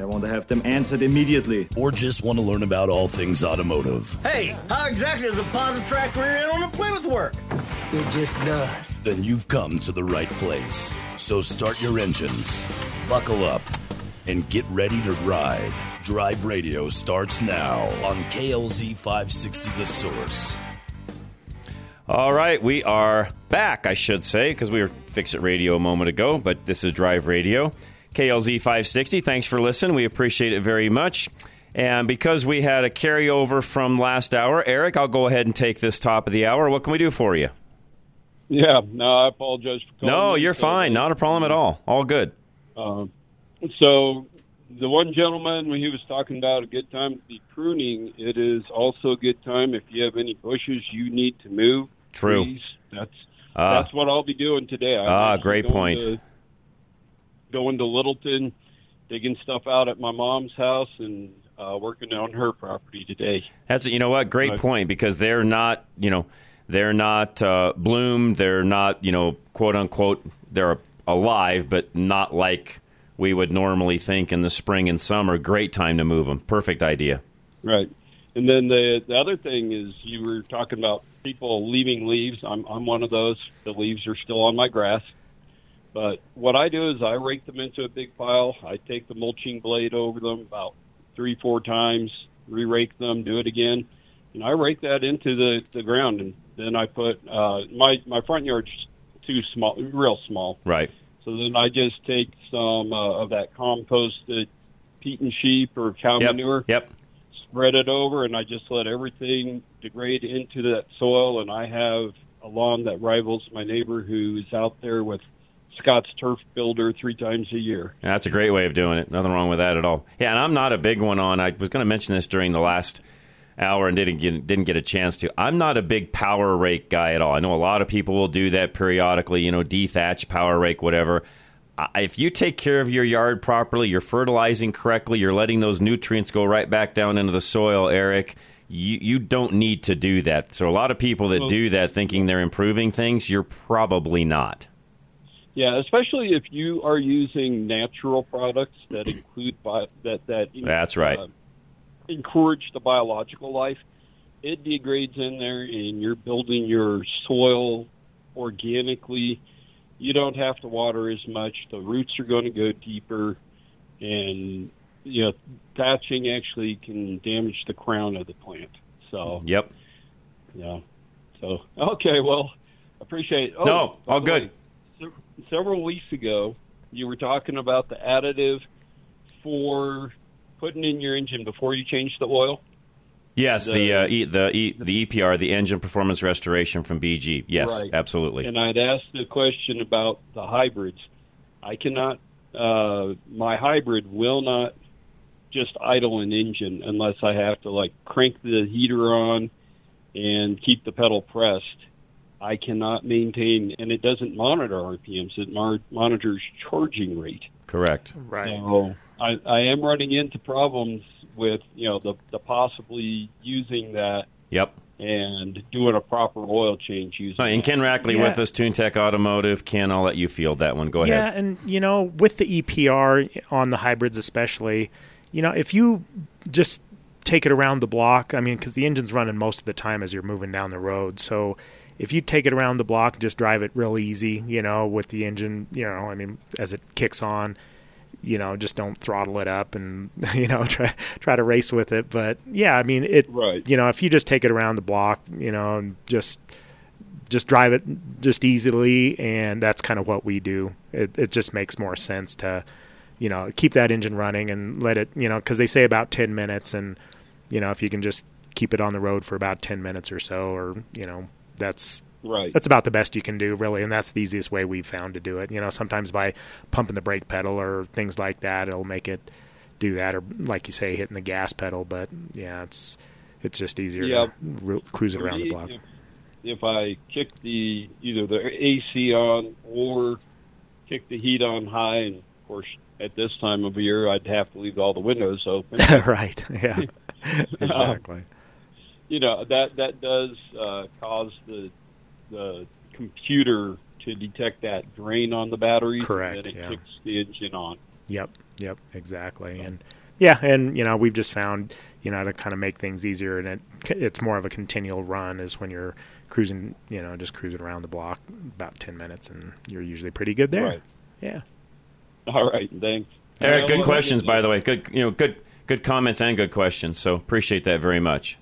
I want to have them answered immediately. or just want to learn about all things automotive, Hey, how exactly does a Positrack rear end on a Plymouth work? It just does. then you've come to the right place. So start your engines, buckle up, and get ready to ride. Drive Radio starts now on KLZ 560 The Source. All right, we are back, I should say, because we were Fix It Radio a moment ago, but this is Drive Radio. KLZ 560, thanks for listening. We appreciate it very much. And because we had a carryover from last hour, Eric, I'll go ahead and take this top of the hour. What can we do for you? Yeah, no, I apologize. No, you you're so fine. Not a problem at all. All good. Um, so, the one gentleman when he was talking about a good time to be pruning, it is also a good time if you have any bushes you need to move. True. trees. That's Ah. that's what I'll be doing today. I'm Ah, great point. To, going to Littleton, digging stuff out at my mom's house, and uh, working on her property today. That's you know what great point because they're not you know they're not uh, bloomed they're not you know quote unquote they're alive but not like we would normally think in the spring and summer. Great time to move them. Perfect idea. Right. And then the the other thing is you were talking about people leaving leaves. I'm I'm one of those. The leaves are still on my grass. But what I do is I rake them into a big pile. I take the mulching blade over them about three, four times, re-rake them, do it again, and I rake that into the the ground. And then I put uh, my my front yard's too small, real small. Right. So then I just take some uh, of that composted peat and sheep or cow Yep. manure Yep. spread it over, and I just let everything degrade into that soil. And I have a lawn that rivals my neighbor who is out there with Scott's Turf Builder three times a year. That's a great way of doing it. Nothing wrong with that at all. Yeah, and I'm not a big one on. I was going to mention this during the last hour and didn't get didn't get a chance to. I'm not a big power rake guy at all. I know a lot of people will do that periodically. You know, dethatch, power rake, whatever. If you take care of your yard properly, you're fertilizing correctly, you're letting those nutrients go right back down into the soil, Eric. You you don't need to do that. So a lot of people that do that thinking they're improving things, you're probably not. Yeah, especially if you are using natural products that include bi- that that That's right. uh, encourage the biological life. It degrades in there, and you're building your soil organically. You don't have to water as much. The roots are going to go deeper, and you know thatching actually can damage the crown of the plant. So Yep. yeah. So okay, well, appreciate. Oh, No, all good. way, several weeks ago, you were talking about the additive for putting in your engine before you change the oil. Yes, the The- uh, e, the e, the EPR, the engine performance restoration from BG. Yes, Right. absolutely. And I'd asked the question about the hybrids. I cannot. Uh, my hybrid will not just idle an engine unless I have to like crank the heater on and keep the pedal pressed. I cannot maintain, and it doesn't monitor RPMs. It mar- monitors charging rate. Correct. Right. So I, I am running into problems with you know the, the possibly using that Yep. and doing a proper oil change using. Oh, and. Ken Rackley Yeah. with us, TuneTech Automotive. Ken, I'll let you field that one. Go Yeah, ahead. Yeah, and you know, with the EPR on the hybrids especially, you know, if you just take it around the block, I mean, because the engine's running most of the time as you're moving down the road, so if you take it around the block, just drive it real easy, you know, with the engine, you know, I mean, as it kicks on, you know, just don't throttle it up and you know try try to race with it. But yeah, I mean, it, Right. you know, if you just take it around the block, you know, and just just drive it just easily and that's kind of what we do it, it just makes more sense to you know keep that engine running and let it you know because they say about 10 minutes and you know if you can just keep it on the road for about 10 minutes or so or you know that's Right. that's about the best you can do really and that's the easiest way we've found to do it you know sometimes by pumping the brake pedal or things like that it'll make it do that or like you say hitting the gas pedal but yeah it's it's just easier Yeah. to ru- cruise it around me, the block. If, if I kick the either the AC on or kick the heat on high, and of course at this time of year I'd have to leave all the windows open. right. Yeah. exactly. You know that that does uh, cause the the computer to detect that drain on the battery. Correct, And then it yeah. kicks the engine on. Yep, yep, exactly. And yeah, and you know, we've just found, you know, to kind of make things easier and it it's more of a continual run is when you're cruising, you know, just cruising around the block about 10 minutes and you're usually pretty good there. Right. Yeah. All right. Thanks. Eric, Well, good questions, by the way. Good, you know, good, good comments and good questions. So appreciate that very much.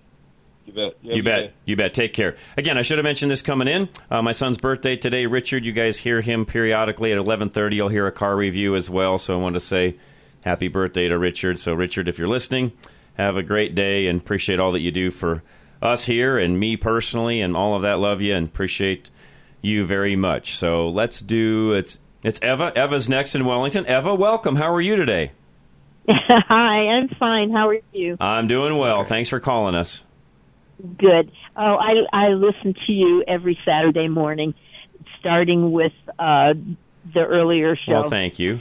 You bet. You bet. You bet. Take care. Again, I should have mentioned this coming in. Uh, my son's birthday today. Richard, you guys hear him periodically at 11:30. You'll hear a car review as well. So I wanted to say happy birthday to Richard. So Richard, if you're listening, have a great day and appreciate all that you do for us here and me personally and all of that. Love you and appreciate you very much. So let's do it's it's Eva. Eva's next in Wellington. Eva, welcome. How are you today? Hi, I'm fine. How are you? I'm doing well. Thanks for calling us. Good. Oh, I I listen to you every Saturday morning, starting with uh, the earlier show. Well, thank you.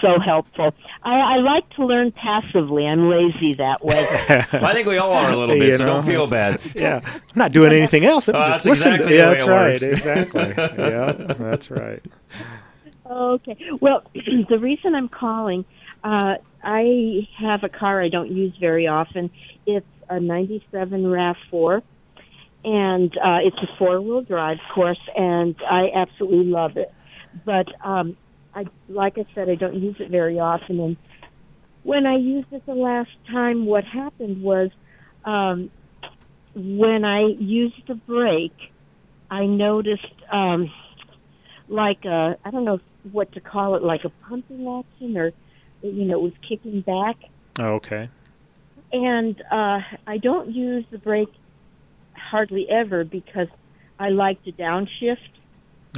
so helpful. I, I like to learn passively. I'm lazy that way. Well, I think we all are a little bit, You so know, don't feel bad. Yeah. I'm not doing anything else. I'm Oh, just that's listening. exactly yeah, that's right. works. Exactly. yeah, that's right. okay. Well, the reason I'm calling, uh, I have a car I don't use very often. It's a '97 Rav4, and uh, it's a four-wheel drive course, and I absolutely love it. But um, I, like I said, I don't use it very often. And when I used it the last time, what happened was um, when I used the brake, I noticed um, like a I don't know what to call it, like a pumping action, or you know, it was kicking back. Oh, okay. And uh, I don't use the brake hardly ever because I like to downshift.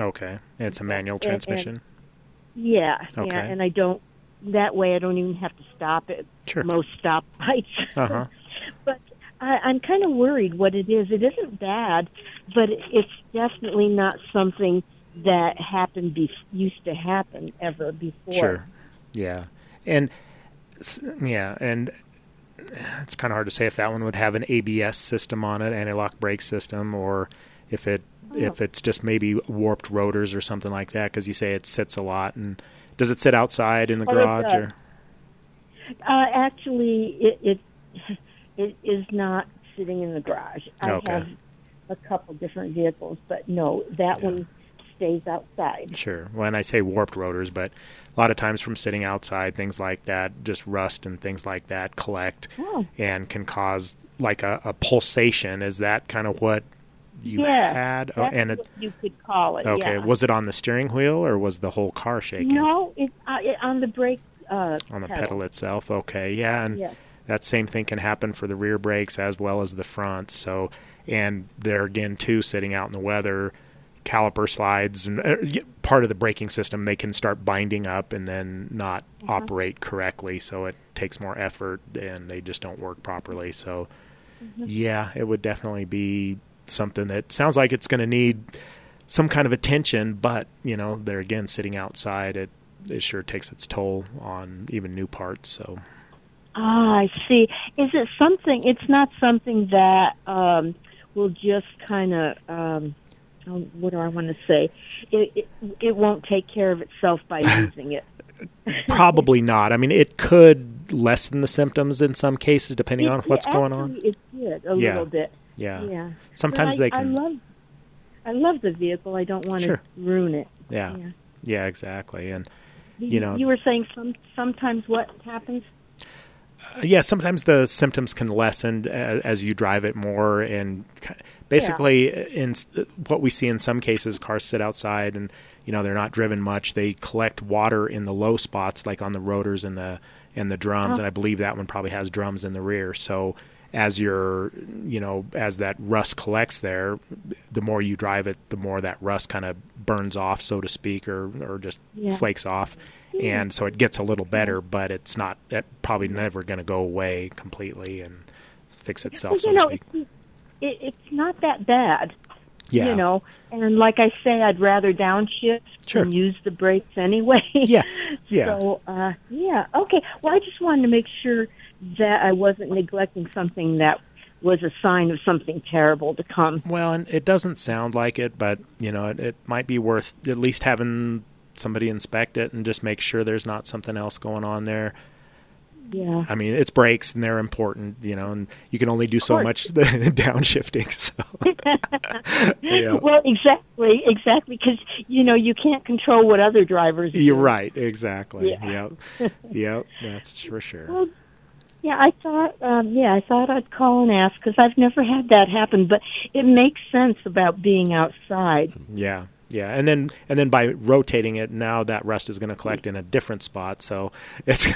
Okay. It's a manual and- transmission. Yeah, Okay. yeah, and I don't. That way, I don't even have to stop at Sure. most stop lights. Uh-huh. but I, I'm kind of worried what it is. It isn't bad, but it's definitely not something that happened be- used to happen ever before. Sure. Yeah. And yeah, and it's kind of hard to say if that one would have an ABS system on it, anti-lock brake system, or if it if it's just maybe warped rotors or something like that. Because you say it sits a lot, and does it sit outside in the Oh, garage? Or Uh, actually, it, it it is not sitting in the garage. I have a couple different vehicles, but no, that one stays outside. Sure. When I say warped rotors, but a lot of times from sitting outside, things like that, just rust and things like that collect Oh. and can cause like a, a pulsation. Is that kind of what you yeah, had? Oh, that's and it, what you could call it. okay, yeah. was it on the steering wheel or was the whole car shaking? No, it's uh, it, on the brake. Uh, On the pedal. itself. Okay, yeah, and Yes. that same thing can happen for the rear brakes as well as the front. So, and there again too, sitting out in the weather, caliper slides and uh, part of the braking system they can start binding up and then not Mm-hmm. operate correctly. So it takes more effort and they just don't work properly. So, Mm-hmm. yeah, it would definitely be something that sounds like it's going to need some kind of attention. But you know, they're again, sitting outside, it it sure takes its toll on even new parts. So. Ah, I see. Is it something? It's not something that um, will just kind of. Um, what do I want to say? It, it it won't take care of itself by using it. Probably not. I mean, it could lessen the symptoms in some cases, depending on what's it going on. It did a Yeah. little bit. Yeah. Yeah. Sometimes I, they can. I love. I love the vehicle. I don't want Sure. to ruin it. yeah. Yeah. yeah. exactly. And you know, you were saying some sometimes what happens? Uh, yeah, sometimes the symptoms can lessen as, as you drive it more, and basically, in what we see in some cases, cars sit outside and you know they're not driven much. They collect water in the low spots, like on the rotors and the and the drums, Oh. and I believe that one probably has drums in the rear. So as you're, you know, as that rust collects there, the more you drive it, the more that rust kind of burns off, so to speak, or or just Yeah. flakes off. And so it gets a little better, but it's not it probably never going to go away completely. And fix itself, so you know, to speak. It's, it, it's not that bad. Yeah. You know, and like I say, I'd rather downshift Sure. than use the brakes anyway. Yeah. Yeah. So, uh, yeah, okay. Well, I just wanted to make sure that I wasn't neglecting something that was a sign of something terrible to come. Well, and it doesn't sound like it, but you know, it, it might be worth at least having somebody inspect it and just make sure there's not something else going on there. Yeah. I mean, it's brakes and they're important, you know, and you can only do so much downshifting. So, yeah. Well, exactly, exactly, because you know you can't control what other drivers. You're do. right, exactly. Yeah. Yep, yep, that's for sure. Well, yeah, I thought, um, yeah, I thought I'd call and ask because I've never had that happen, but it makes sense about being outside. Yeah, yeah, and then and then by rotating it, now that rust is going to collect in a different spot, so it's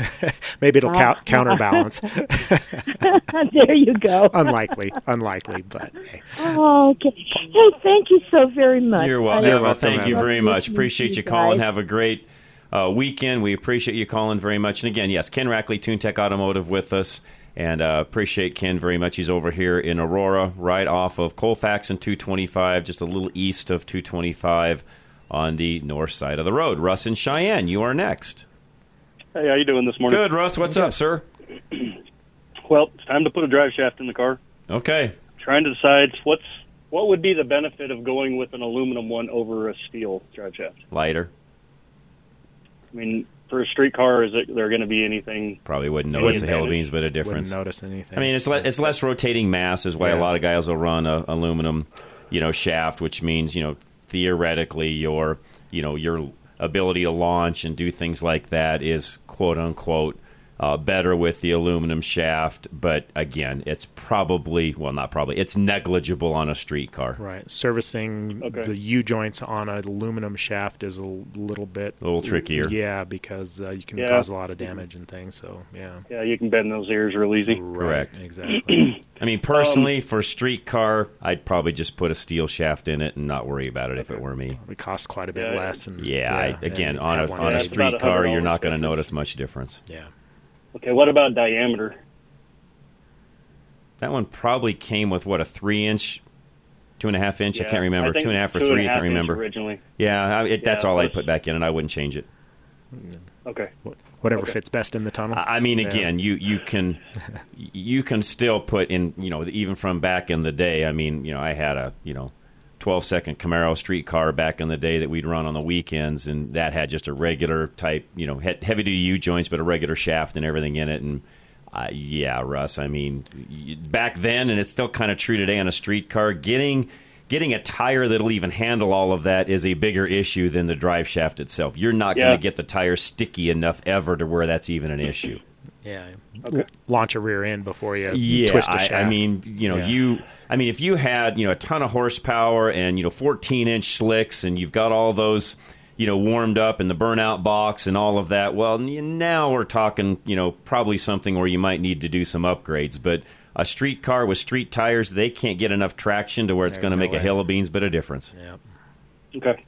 maybe it'll cou- Ah. counterbalance. there you go. unlikely, unlikely, but hey. Oh, okay. Hey, thank you so very much. You're welcome. I- Yeah, well, thank you very much. Appreciate to you calling. Have a great uh, weekend. We appreciate you calling very much. And again, yes, Ken Rackley, TuneTech Automotive, with us. And uh, appreciate Ken very much. He's over here in Aurora, right off of Colfax and 225, just a little east of 225 on the north side of the road. Russ and Cheyenne, you are next. Hey, how you doing this morning? Good, Russ. What's up, sir? Well, it's time to put a drive shaft in the car. Okay. Trying to decide what's what would be the benefit of going with an aluminum one over a steel drive shaft. Lighter. I mean, for a street car, is it there going to be anything? Probably wouldn't notice the advantage? hill beans, but a difference. Wouldn't notice anything. I mean, it's le- it's less rotating mass is why a lot of guys will run a aluminum, you know, shaft, which means you know theoretically your you know your ability to launch and do things like that is quote unquote uh, better with the aluminum shaft. But again, it's probably well, not probably, it's negligible on a street car. Right, servicing Okay. the U joints on an aluminum shaft is a little bit A little trickier. Yeah, because uh, you can Yeah. cause a lot of damage and things. So yeah, Yeah, you can bend those ears real easy. Correct. Exactly. I mean, personally, for a street car, I'd probably just put a steel shaft in it and not worry about it if it were me. it would cost quite a bit Yeah. less. And Yeah, I, again, you'd on a on a street car, you're not going to notice much difference. Yeah. Okay, what about diameter? That one probably came with what a three inch, two and a half inch. I can't remember. think two and a half or two and three. a I can't remember. originally. Yeah, I, it, that's all I put back in, and I wouldn't change it. Mm-hmm. Okay. Whatever Okay. fits best in the tunnel. I I mean, Yeah. again, you you can you can still put in, you know, even from back in the day. I mean, you know, I had a you know. 12 second Camaro street car back in the day that we'd run on the weekends, and that had just a regular type, you know, heavy duty U joints, but a regular shaft and everything in it. And uh, yeah, Russ, I mean, back then, and it's still kind of true today on a street car, getting getting a tire that'll even handle all of that is a bigger issue than the drive shaft itself. You're not going to get the tire sticky enough ever to where that's even an issue. Yeah. Okay. Launch a rear end before you Yeah, twist a I, shaft. I mean, you know, Yeah. you. I mean, if you had you know a ton of horsepower and you know 14 inch slicks and you've got all those you know warmed up in the burnout box and all of that, well, now we're talking you know probably something where you might need to do some upgrades. But a street car with street tires, they can't get enough traction to where it's going to no make a way. hill of beans bit of difference. yeah. Okay.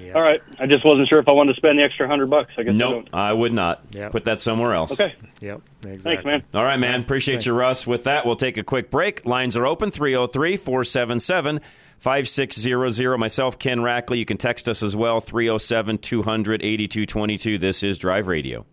Yeah. All right. I just wasn't sure if I wanted to spend the extra hundred bucks. I guess I Nope, don't. I would not. Yep. Put that somewhere else. Okay. Yep. Exactly. Thanks, man. All right, man. Appreciate you, Russ. With that, we'll take a quick break. Lines are open 303 477 5600. Myself, Ken Rackley. You can text us as well 307 200 8222. This is Drive Radio.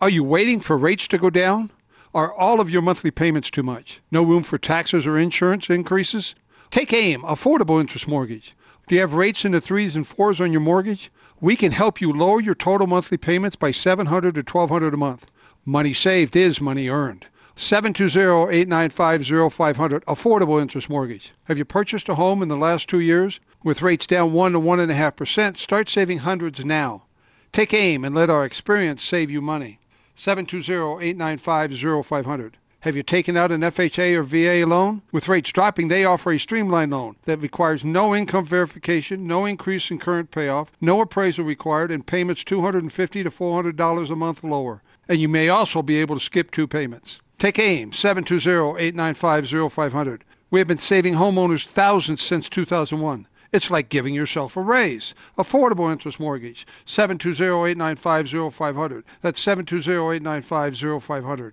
Are you waiting for rates to go down? Are all of your monthly payments too much? No room for taxes or insurance increases? Take AIM, Affordable Interest Mortgage. Do you have rates in the threes and fours on your mortgage? We can help you lower your total monthly payments by $700 to $1,200 a month. Money saved is money earned. 720-895-0500 Affordable Interest Mortgage. Have you purchased a home in the last two years? With rates down 1 to 1.5%, start saving hundreds now. Take AIM and let our experience save you money. 720-895-0500. Have you taken out an FHA or VA loan? With rates dropping, they offer a streamlined loan that requires no income verification, no increase in current payoff, no appraisal required, and payments 250 to $400 a month lower. And you may also be able to skip two payments. Take AIM, 720-895-0500. We have been saving homeowners thousands since 2001. It's like giving yourself a raise. Affordable interest mortgage, 720-895-0500. That's 720-895-0500.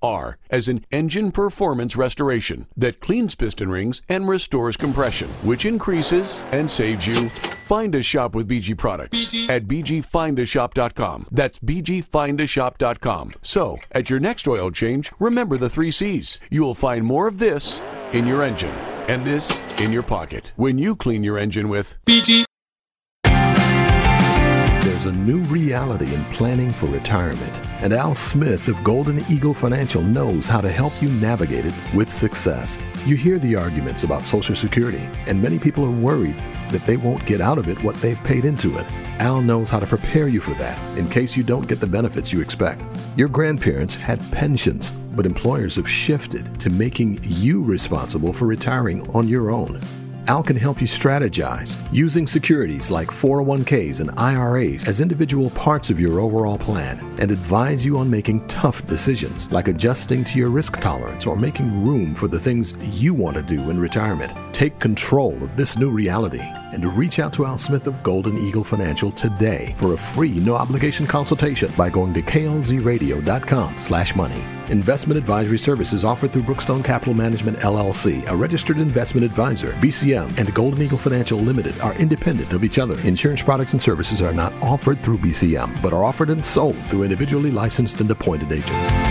PR as an engine performance restoration that cleans piston rings and restores compression, which increases and saves you. Find a shop with BG products BG. at bgfindashop.com. That's bgfindashop.com. So, at your next oil change, remember the three C's. You will find more of this in your engine and this in your pocket when you clean your engine with BG. There's a new reality in planning for retirement, and Al Smith of Golden Eagle Financial knows how to help you navigate it with success. You hear the arguments about Social Security, and many people are worried that they won't get out of it what they've paid into it. Al knows how to prepare you for that in case you don't get the benefits you expect. Your grandparents had pensions, but employers have shifted to making you responsible for retiring on your own. Al can help you strategize using securities like 401ks and IRAs as individual parts of your overall plan and advise you on making tough decisions like adjusting to your risk tolerance or making room for the things you want to do in retirement. Take control of this new reality and reach out to Al Smith of Golden Eagle Financial today for a free no obligation consultation by going to klzradio.com slash money. Investment advisory services offered through Brookstone Capital Management LLC, a registered investment advisor. BCM and Golden Eagle Financial Limited are independent of each other. Insurance products and services are not offered through BCM, but are offered and sold through individually licensed and appointed agents.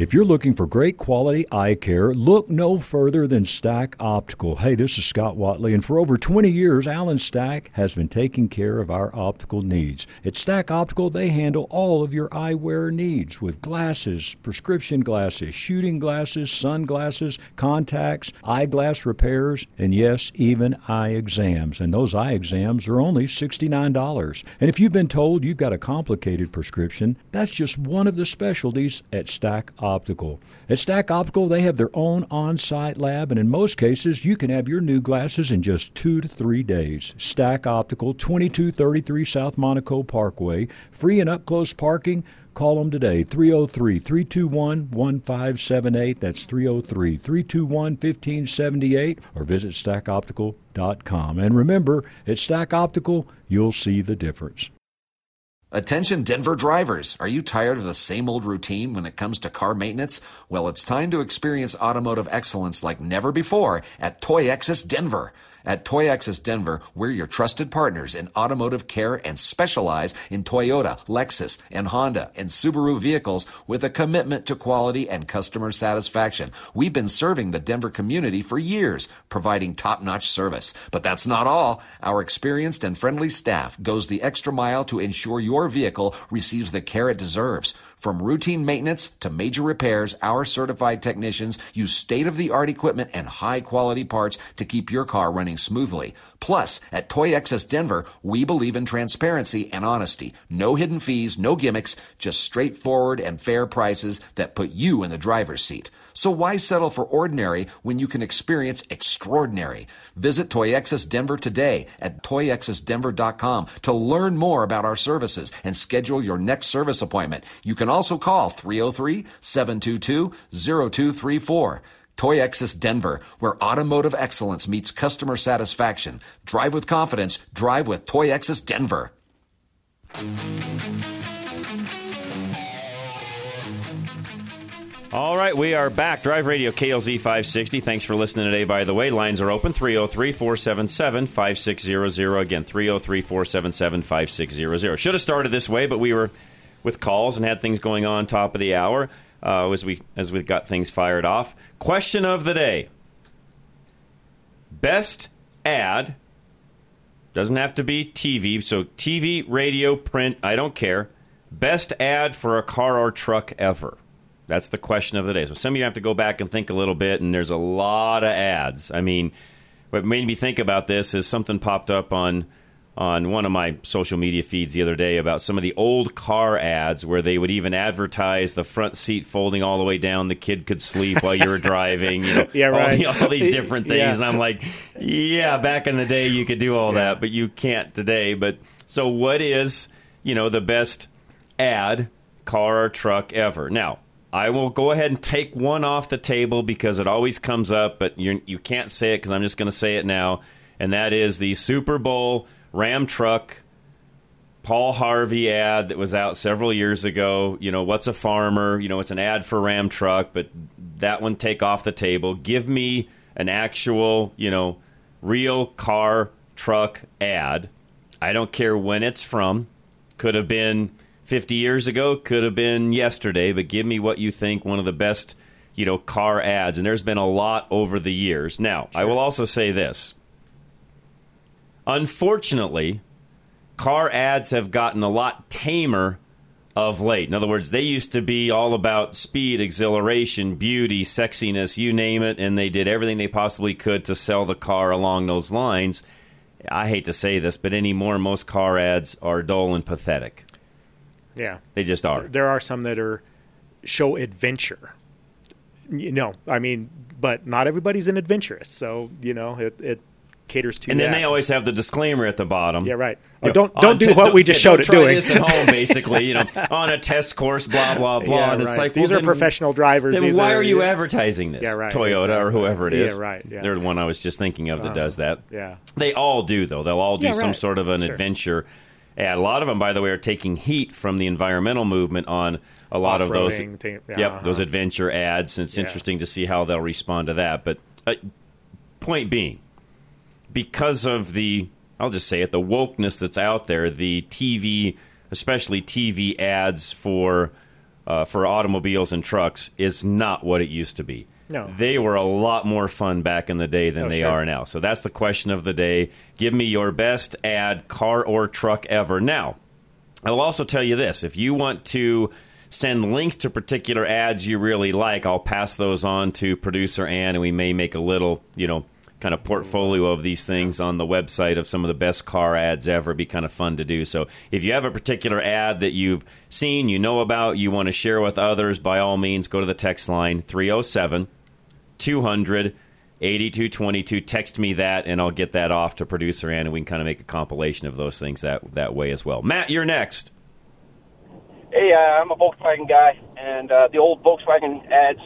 If you're looking for great quality eye care, look no further than Stack Optical. Hey, this is Scott Watley, and for over 20 years, Alan Stack has been taking care of our optical needs. At Stack Optical, they handle all of your eyewear needs with glasses, prescription glasses, shooting glasses, sunglasses, contacts, eyeglass repairs, and yes, even eye exams. And those eye exams are only $69. And if you've been told you've got a complicated prescription, that's just one of the specialties at Stack Optical. Optical. At Stack Optical, they have their own on site lab, and in most cases, you can have your new glasses in just two to three days. Stack Optical, 2233 South Monaco Parkway, free and up close parking. Call them today, 303 321 1578. That's 303 321 1578, or visit stackoptical.com. And remember, at Stack Optical, you'll see the difference. Attention Denver drivers. Are you tired of the same old routine when it comes to car maintenance? Well, it's time to experience automotive excellence like never before at Toy Exus Denver. At Toy Exus Denver, we're your trusted partners in automotive care and specialize in Toyota, Lexus, and Honda and Subaru vehicles with a commitment to quality and customer satisfaction. We've been serving the Denver community for years, providing top-notch service. But that's not all. Our experienced and friendly staff goes the extra mile to ensure your vehicle receives the care it deserves. From routine maintenance to major repairs, our certified technicians use state of the art equipment and high quality parts to keep your car running smoothly. Plus, at Toy Exus Denver, we believe in transparency and honesty. No hidden fees, no gimmicks, just straightforward and fair prices that put you in the driver's seat. So why settle for ordinary when you can experience extraordinary? Visit Toyexus Denver today at toyexusdenver.com to learn more about our services and schedule your next service appointment. You can also call 303-722-0234. Toyexus Denver, where automotive excellence meets customer satisfaction. Drive with confidence. Drive with Toy Exus Denver. All right, we are back. Drive Radio KLZ 560. Thanks for listening today, by the way. Lines are open 303 477 5600. Again, 303 477 5600. Should have started this way, but we were with calls and had things going on top of the hour uh, as, we, as we got things fired off. Question of the day Best ad, doesn't have to be TV, so TV, radio, print, I don't care. Best ad for a car or truck ever. That's the question of the day. So some of you have to go back and think a little bit, and there's a lot of ads. I mean, what made me think about this is something popped up on on one of my social media feeds the other day about some of the old car ads where they would even advertise the front seat folding all the way down. The kid could sleep while you were driving. You know, Yeah, all, right. the- all these different things. Yeah. And I'm like, yeah, back in the day you could do all that, but you can't today. But so, what is you know the best ad, car or truck ever? Now. I will go ahead and take one off the table because it always comes up, but you you can't say it because I'm just going to say it now, and that is the Super Bowl Ram truck Paul Harvey ad that was out several years ago. You know, what's a farmer? You know, it's an ad for Ram truck, but that one take off the table. Give me an actual, you know, real car truck ad. I don't care when it's from. Could have been 50 years ago, could have been yesterday, but give me what you think one of the best, you know, car ads. And there's been a lot over the years. Now, I will also say this. Unfortunately, car ads have gotten a lot tamer of late. In other words, they used to be all about speed, exhilaration, beauty, sexiness, you name it, and they did everything they possibly could to sell the car along those lines. I hate to say this, but anymore, most car ads are dull and pathetic. Yeah. They just are. There are some that are show adventure. You know, I mean, but not everybody's an adventurist, so you know it, it caters to. And then that. they always have the disclaimer at the bottom. Yeah, right. You Oh, don't- don't do t- what we just yeah, showed don't it try doing. this at home, basically. You know, on a test course, blah blah blah. Yeah, and it's right. like These well, are then- professional drivers. Then These why are- are you yeah. advertising this? Yeah, right, Toyota or whoever it Yeah, right, yeah. They're the one I was just thinking of that Uh-huh. does that. Yeah. They all do though. They'll all do some right. sort of an Sure. adventure. And a lot of them, by the way, are taking heat from the environmental movement on a lot of those. Off-roading yeah, yep, uh-huh. those adventure ads. And it's Yeah. interesting to see how they'll respond to that. But uh, point being, because of the I'll just say it, the wokeness that's out there, the TV, especially TV ads for uh, for automobiles and trucks, is not what it used to be. No. They were a lot more fun back in the day than Oh, they sure. are now. So that's the question of the day. Give me your best ad, car or truck ever. Now, I will also tell you this: if you want to send links to particular ads you really like, I'll pass those on to producer Ann, and we may make a little, you know, kind of portfolio of these things on the website of some of the best car ads ever. It'd be kind of fun to do. So if you have a particular ad that you've seen, you know about, you want to share with others, by all means, go to the text line 307 200 8222. Text me that, and I'll get that off to producer Ann, and we can kind of make a compilation of those things that, that way as well. Matt, you're next. Hey, uh, I'm a Volkswagen guy, and uh, the old Volkswagen ads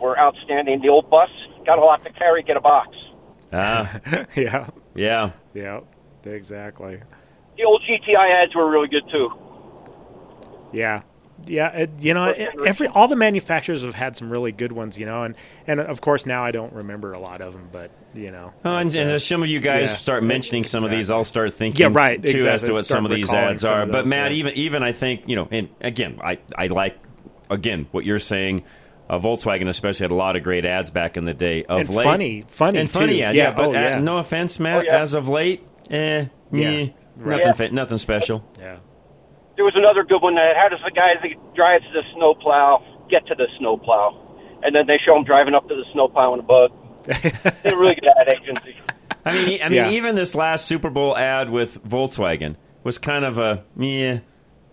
were outstanding. The old bus got a lot to carry, get a box. Ah, yeah. yeah. Yeah. Exactly. The old GTI ads were really good too. Yeah. Yeah, it, you know, every all the manufacturers have had some really good ones, you know, and and of course now I don't remember a lot of them, but you know, Oh, and, and as some of you guys yeah. start mentioning some of these, I'll start thinking Yeah, right, too as to what Start some of these ads are. of But Matt, yeah. even even I think you know, and again, I I like again what you're saying. Uh, Volkswagen especially had a lot of great ads back in the day. Of And late, funny- funny, and funny too. ads. Yeah, Yeah, but oh, uh, yeah. no offense, Matt. Oh, yeah. As of late, eh, Yeah, yeah, right. nothing, Yeah. fa- nothing special. Yeah. There was another good one. That how does the guy that drives the snowplow get to the snowplow? And then they show him driving up to the snowplow in a bug. They're really good ad agency. I mean, I mean, Yeah. even this last Super Bowl ad with Volkswagen was kind of a yeah,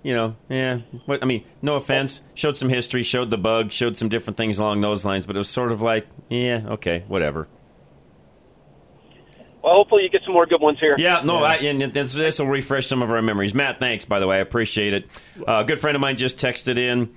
you know, yeah. What I mean, no offense, showed some history, showed the bug, showed some different things along those lines, but it was sort of like, yeah, okay, whatever. Well, hopefully you get some more good ones here. Yeah, no, I, and this, this will refresh some of our memories. Matt, thanks, by the way. I appreciate it. Uh, a good friend of mine just texted in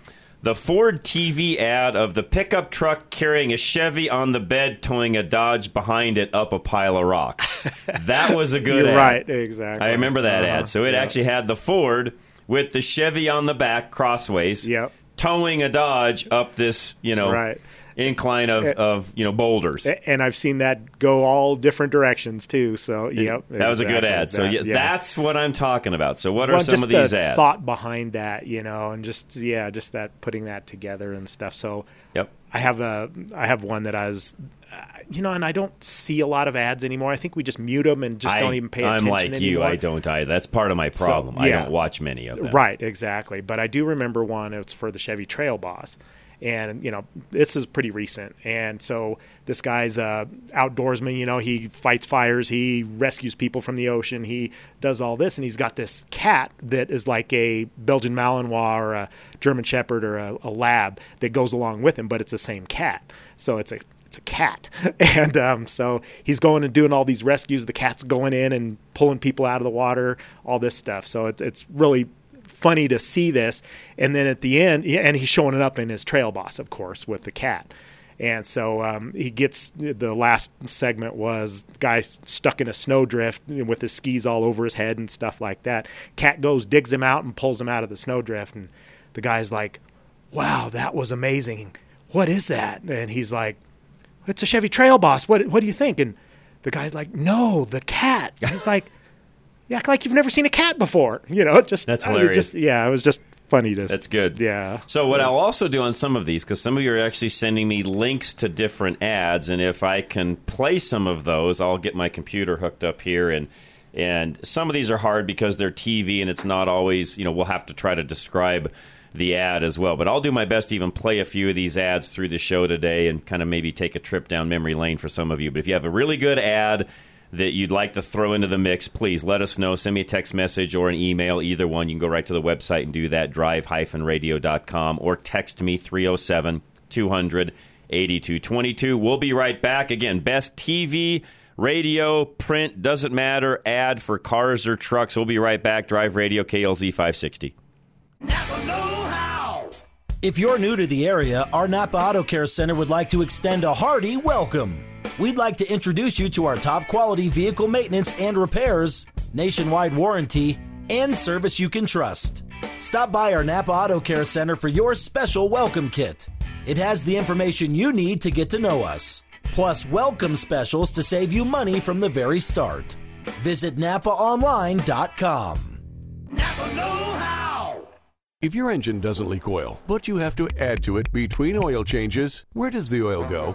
the Ford TV ad of the pickup truck carrying a Chevy on the bed, towing a Dodge behind it up a pile of rocks. That was a good You're ad. right, exactly. I remember that Uh-huh, ad. So it yeah. actually had the Ford with the Chevy on the back, crossways, Yep. towing a Dodge up this, you know, Right. Incline of, Eh, of you know boulders. And I've seen that go all different directions too. So, yep, that was a good exactly. ad. So yeah, yeah. that's what I'm talking about. So what are Well, some just of these the ads? thought behind that, you know, and just yeah, just that putting that together and stuff. So, Yep. I have a I have one that I was, uh, you know, and I don't see a lot of ads anymore. I think we just mute them and just I, don't even pay I'm attention like you. I don't. I that's part of my So, problem. I don't watch many of them. Right, exactly. But I do remember one. It's for the Chevy Trail Boss, and you know this is pretty recent. And so this guy's a outdoorsman. You know, he fights fires, he rescues people from the ocean, he does all this, and he's got this cat that is like a Belgian Malinois or a German Shepherd or a, a lab that goes along with him, but it's the same cat. So it's a it's a cat. And um, so he's going and doing all these rescues. The cat's going in and pulling people out of the water, all this stuff. So it's it's really funny to see this. And then at the end, and he's showing it up in his trail boss, of course, with the cat. And so um, he gets the last segment was guy stuck in a snowdrift with his skis all over his head and stuff like that. Cat goes, digs him out, and pulls him out of the snowdrift. And the guy's like, "Wow, that was amazing. What is that?" And he's like, "It's a Chevy Trail Boss. What What do you think?" And the guy's like, "No, the cat." He's like, "You act like you've never seen a cat before." You know, just That's hilarious. Just, yeah, it was just funny to. See. That's good. Yeah. So what I'll also do on some of these, because some of you are actually sending me links to different ads, and if I can play some of those, I'll get my computer hooked up here and. And some of these are hard because they're TV and it's not always, you know, we'll have to try to describe the ad as well. But I'll do my best to even play a few of these ads through the show today and kind of maybe take a trip down memory lane for some of you. But if you have a really good ad that you'd like to throw into the mix, please let us know. Send me a text message or an email, either one. You can go right to the website and do that, drive-radio.com, or text me 307 200 8222. We'll be right back. Again, best TV, radio, print, doesn't matter, ad for cars or trucks. We'll be right back. Drive Radio, KLZ 560. If you're new to the area, our Napa Auto Care Center would like to extend a hearty welcome. We'd like to introduce you to our top quality vehicle maintenance and repairs, nationwide warranty, and service you can trust. Stop by our Napa Auto Care Center for your special welcome kit. It has the information you need to get to know us, plus welcome specials to save you money from the very start. Visit NapaOnline.com. If your engine doesn't leak oil, but you have to add to it between oil changes, where does the oil go?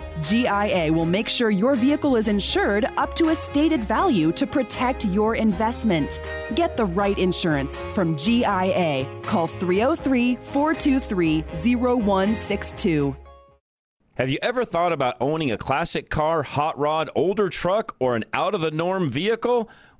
GIA will make sure your vehicle is insured up to a stated value to protect your investment. Get the right insurance from GIA. Call 303 423 0162. Have you ever thought about owning a classic car, hot rod, older truck, or an out of the norm vehicle?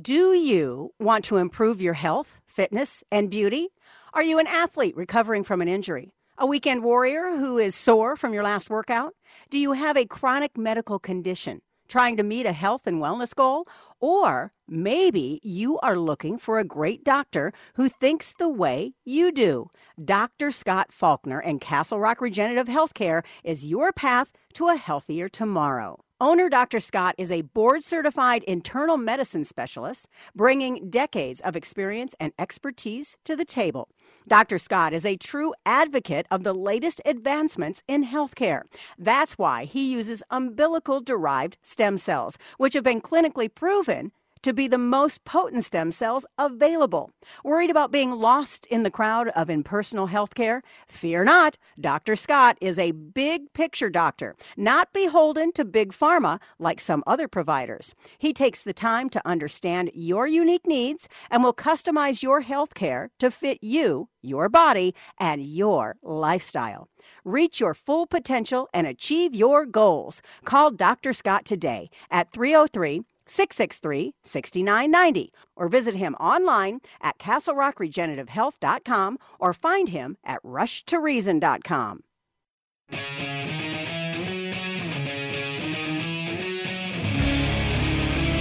Do you want to improve your health, fitness, and beauty? Are you an athlete recovering from an injury? A weekend warrior who is sore from your last workout? Do you have a chronic medical condition? Trying to meet a health and wellness goal? Or maybe you are looking for a great doctor who thinks the way you do. Dr. Scott Faulkner and Castle Rock Regenerative Healthcare is your path to a healthier tomorrow. Owner Dr. Scott is a board certified internal medicine specialist, bringing decades of experience and expertise to the table. Dr. Scott is a true advocate of the latest advancements in healthcare. That's why he uses umbilical derived stem cells, which have been clinically proven to be the most potent stem cells available. Worried about being lost in the crowd of impersonal healthcare? Fear not. Dr. Scott is a big picture doctor, not beholden to big pharma like some other providers. He takes the time to understand your unique needs and will customize your healthcare to fit you, your body, and your lifestyle. Reach your full potential and achieve your goals. Call Dr. Scott today at 303 663 6990 or visit him online at castlerockregenerativehealth.com or find him at rushtoreason.com.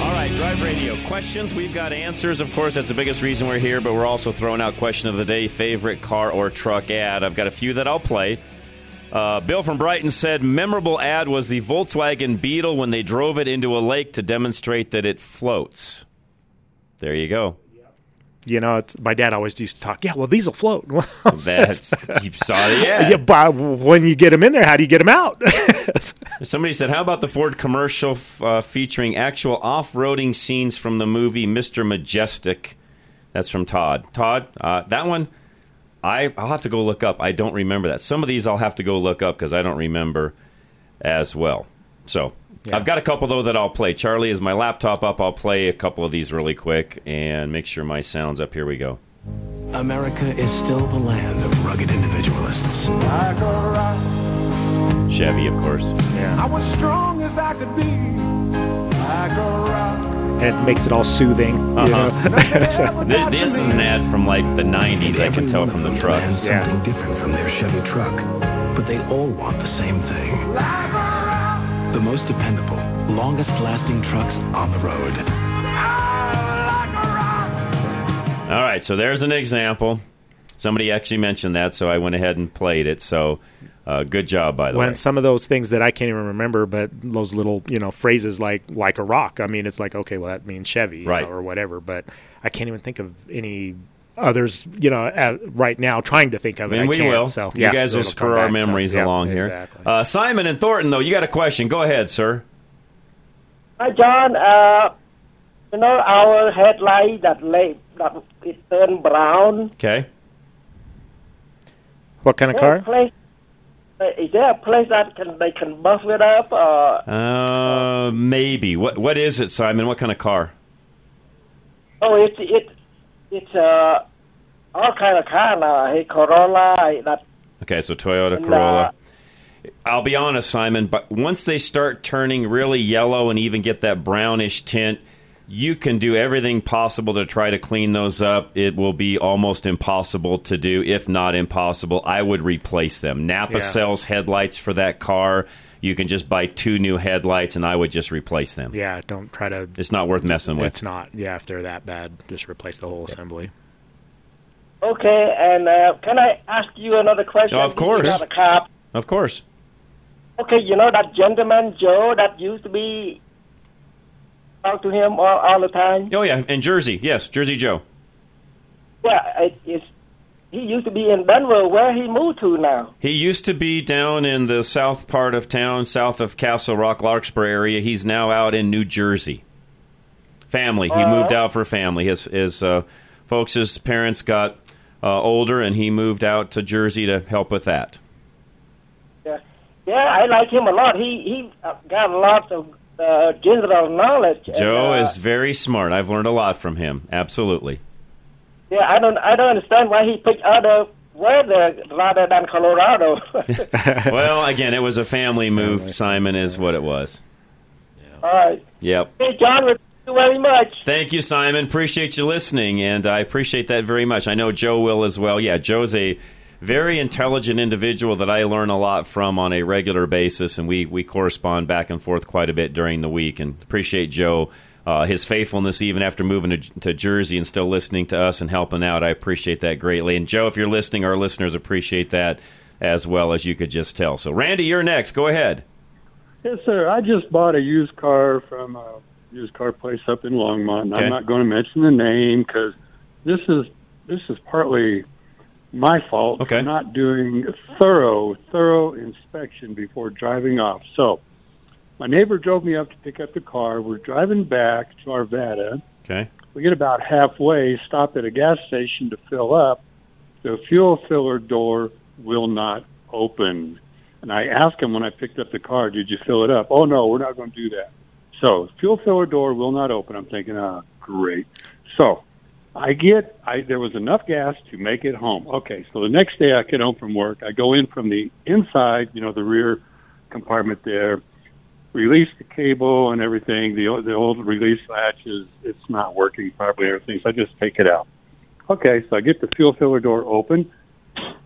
All right, Drive Radio questions. We've got answers. Of course, that's the biggest reason we're here, but we're also throwing out question of the day favorite car or truck ad. I've got a few that I'll play. Uh, Bill from Brighton said memorable ad was the Volkswagen Beetle when they drove it into a lake to demonstrate that it floats. There you go. You know, it's, my dad always used to talk. Yeah, well, these will float. That's you saw the ad. Yeah, but when you get them in there, how do you get them out? Somebody said, "How about the Ford commercial f- uh, featuring actual off-roading scenes from the movie Mr. Majestyk?" That's from Todd. Todd, uh, that one, I I'll have to go look up. I don't remember that. Some of these I'll have to go look up because I don't remember as well. So I've got a couple though that I'll play. Charlie, is my laptop up? I'll play a couple of these really quick and make sure my sound's up. Here we go. America is still the land of rugged individualists. Chevy, of course. Yeah. I was strong as I could be. Like a rock. and it makes it all soothing. Uh-huh. know? This is an ad from like the '90s. I can tell from the trucks. Something different from their Chevy truck, but they all want the same thing. The most dependable, longest lasting trucks on the road. All right, so there's an example. Somebody actually mentioned that, so I went ahead and played it. So, uh, good job, by the when way. some of those things that I can't even remember, but those little you know phrases like like a rock. I mean, it's like okay, well that means Chevy, you Right. know, or whatever. But I can't even think of any others. You know, uh, right now trying to think of it. And I we can't, will. So you guys will it'll spur our back, so, memories yeah, along here. Uh, Simon and Thornton, though, you got a question. Go ahead, sir. Hi, John. Uh, you know our headlight that late that it turned brown. Okay. What kind of Is there a car? Place, uh, is there a place that can they can buff it up? Or Uh, maybe. What What is it, Simon? What kind of car? oh, it's it it's uh all kind of car now. Hey, Corolla. That Okay, so Toyota And, Corolla. I'll be honest, Simon, but once they start turning really yellow and even get that brownish tint, you can do everything possible to try to clean those up. It will be almost impossible to do, if not impossible. I would replace them. Napa Yeah. sells headlights for that car. You can just buy two new headlights, and I would just replace them. Yeah, don't try to. It's not worth messing with. It's not. Yeah, if they're that bad, just replace the whole assembly. okay. And uh, can I ask you another question? Oh, of course. About a car. Of course. Okay, you know that gentleman Joe that used to be talk to him all, all the time. Oh, yeah, in Jersey. Yes, Jersey Joe. Yeah, it, it's he used to be in Denver. Where he moved to now? He used to be down in the south part of town, south of Castle Rock, Larkspur area. He's now out in New Jersey. Family. He Uh-huh. moved out for family. His his uh, folks, his parents got uh, older, and he moved out to Jersey to help with that. Yeah, yeah, I like him a lot. He he uh, got lots of uh, general knowledge. and, Joe uh, is very smart. I've learned a lot from him. Absolutely. Yeah, I don't I don't understand why he picked other weather rather than Colorado. well, again, it was a family move. Simon is what it was. all right. Yep. Hey, John. with- you very much. Thank you, Simon. Appreciate you listening, and I appreciate that very much. I know Joe will as well. Yeah, Joe's a very intelligent individual that I learn a lot from on a regular basis, and we, we correspond back and forth quite a bit during the week. And appreciate Joe, uh, his faithfulness even after moving to, to Jersey and still listening to us and helping out. I appreciate that greatly. And Joe, if you're listening, our listeners appreciate that as well as you could just tell. So, Randy, you're next. Go ahead. Yes, sir. I just bought a used car from a used car place up in Longmont. And Okay. I'm not going to mention the name because this is this is partly my fault Okay. for not doing thorough thorough inspection before driving off. So, my neighbor drove me up to pick up the car. We're driving back to Arvada. Okay. We get about halfway, stop at a gas station to fill up. The fuel filler door will not open. And I asked him when I picked up the car, did you fill it up? Oh, no, we're not going to do that. So, fuel filler door will not open. I'm thinking, ah, great. So, I get, I, there was enough gas to make it home. Okay, so the next day I get home from work. I go in from the inside, you know, the rear compartment there, release the cable and everything. The, the old release latch is, it's not working properly everything, so I just take it out. Okay, so I get the fuel filler door open.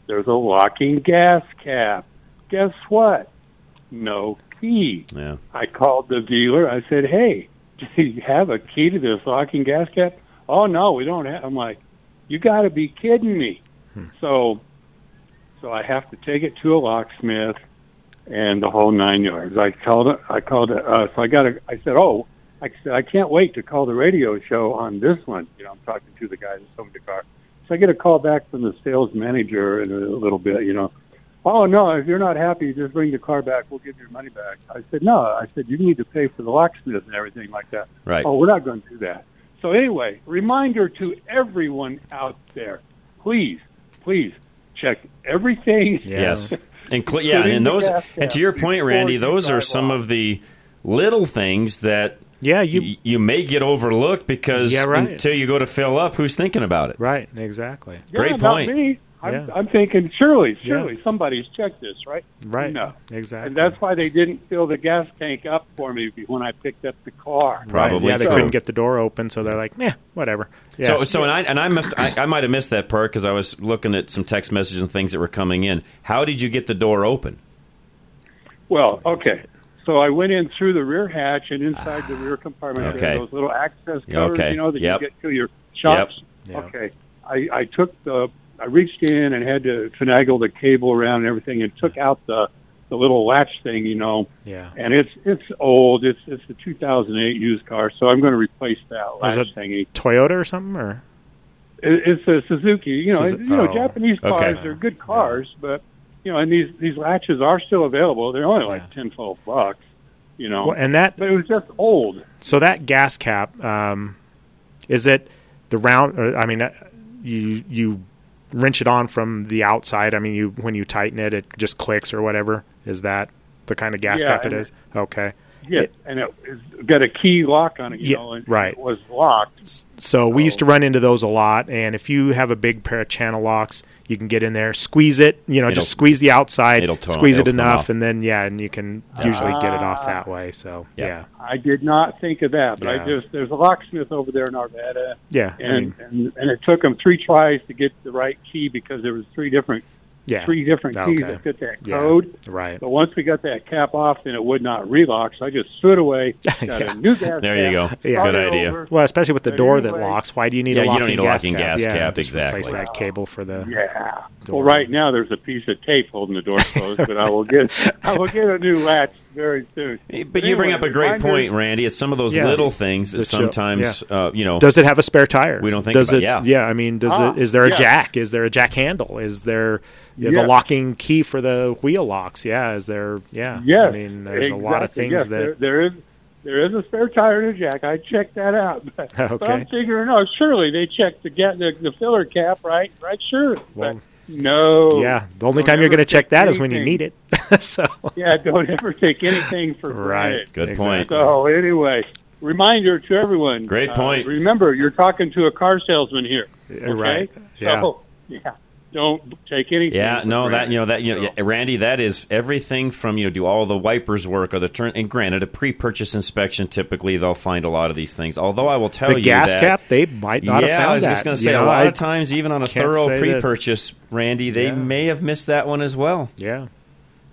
There's a locking gas cap. Guess what? No key. Yeah. I called the dealer. I said, "Hey, do you have a key to this locking gas cap?" Oh no, we don't have. I'm like, "You got to be kidding me!" So, so I have to take it to a locksmith and the whole nine yards. I called. it- I called. it, Uh, so I got. A, I said, "Oh, I said I can't wait to call the radio show on this one." You know, I'm talking to the guy that sold me the car. So I get a call back from the sales manager in a little bit. You know, oh no, if you're not happy, just bring the car back. We'll give you your money back. I said no. I said you need to pay for the locksmith and everything like that. Right. Oh, we're not going to do that. So anyway, reminder to everyone out there: please, please check everything. Yes. Inclu- yeah, Including and those, and to your point, Randy, those are drive some of the little things that yeah you y- you may get overlooked because Yeah, right. until you go to fill up, who's thinking about it? Right, exactly. Great Yeah, not point. me. I'm, Yeah. I'm thinking, surely, Yeah. surely somebody's checked this, right? Right. No. Exactly. And that's why they didn't fill the gas tank up for me when I picked up the car. Right. Yeah, they So- couldn't get the door open, so they're like, "Meh, whatever." Yeah. So, so and I and I must I, I might have missed that part because I was looking at some text messages and things that were coming in. How did you get the door open? Well, okay. So I went in through the rear hatch and inside the rear compartment. Ah, okay. There those little access covers, okay. you know, that Yep. you get to your shops. Yep. Okay. I, I took the, I reached in and had to finagle the cable around and everything and took out the, the little latch thing, you know. Yeah. And it's it's old. It's it's a 2008 used car, so I'm going to replace that latch it thingy. Toyota or something, or It, it's a Suzuki. You know, you know, oh, Japanese cars okay. are good cars, but you know, and these these latches are still available. They're only like ten, twelve bucks. You know, Well, and that- but it was just old. so that gas cap um, is it the round? Or, I mean, uh, you you wrench it on from the outside. I mean, you when you tighten it, it just clicks or whatever. Is that the kind of gas Yeah, cap it? Okay. Yeah, and it, got a key lock on it. You Yeah, know, and right. It was locked. So we used to run into those a lot, and if you have a big pair of channel locks, you can get in there, squeeze it, you know, It'll- just squeeze the outside, it'll to- squeeze it it'll come enough, and then yeah, and you can usually get it off Ah. that way. So yeah, I did not think of that, but Yeah. I just there's a locksmith over there in Arvada. Yeah, I and, mean- and and it took him three tries to get the right key because there was three different Yeah. three different keys Okay. that fit that Yeah. code. Right. But once we got that cap off, then it would not relock. So I just threw it away. Got Yeah. a new gas. There you go. Yeah. Good idea. over. Well, especially with the But door that anyway- locks. Why do you need Yeah, a you don't need a gas locking cap? gas yeah, cap, just exactly. Replace that cable for the Yeah. Well, right now there's a piece of tape holding the door closed, but I will get I will get a new latch very soon. But you bring up a great reminder- point, Randy. It's some of those Yeah. little things that The show- sometimes, uh, you know, Does it have a spare tire? We don't think does about- it. yeah. yeah. I mean, does Ah, it? Is there a yeah. jack? Is there a jack handle? Is there you know, Yes. the locking key for the wheel locks? Yeah. Is there? Yeah. Yes. I mean, there's a lot of things yes, that. there, there is there is a spare tire and a jack. I checked that out. But, but Okay. I'm figuring, oh, surely they checked the get the, the filler cap, right? Right, sure. Well, but no. yeah. The only time you're going to check take that is when you need it. so. Yeah, don't ever take anything for granted. Right. Good point. So anyway, reminder to everyone. Great uh, point. remember, you're talking to a car salesman here. Okay? right. Yeah. So, yeah. Don't take anything. Yeah, for no, that you know that you know, yeah, Randy, that is everything from you know do all the wipers work or the turn. And granted, a pre-purchase inspection typically they'll find a lot of these things. Although I will tell you. The you gas that, cap, they might not have yeah, found I was that. just going to You say a lot I of times, even on a thorough pre-purchase, Randy, they Yeah. may have missed that one as well. Yeah.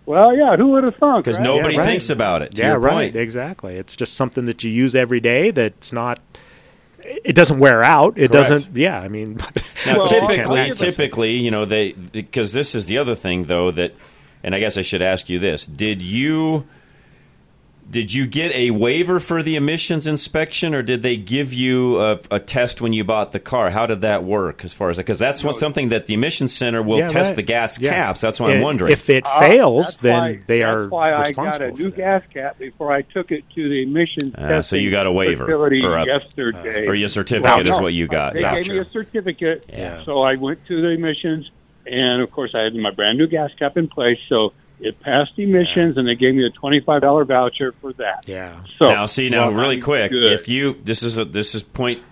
Well, yeah, who would have thunk? Because right? nobody Yeah, right. thinks about it. To yeah, your right. point. Exactly. It's just something that you use every day. That's not. It doesn't wear out. It Correct. doesn't. Yeah, I mean. Now, you typically, typically, you know, they because this is the other thing though that, and I guess I should ask you this: Did you did you get a waiver for the emissions inspection, or did they give you a, a test when you bought the car? How did that work? As far as because that's what, something that the emissions center will Yeah, test right. the gas Yeah. caps. That's what I'm wondering. If it Uh, fails, that's then why- they that's are why I got a new gas cap before I took it to the emissions Ah, so you got a waiver facility or a- yesterday. or your certificate is what you got. They Gotcha. gave me a certificate, Yeah. so I went to the emissions, and of course I had my brand new gas cap in place, so it passed emissions, and they gave me a twenty-five dollar voucher for that. Yeah. So now, see now, well, really I'm quick, good. if you this is a this is point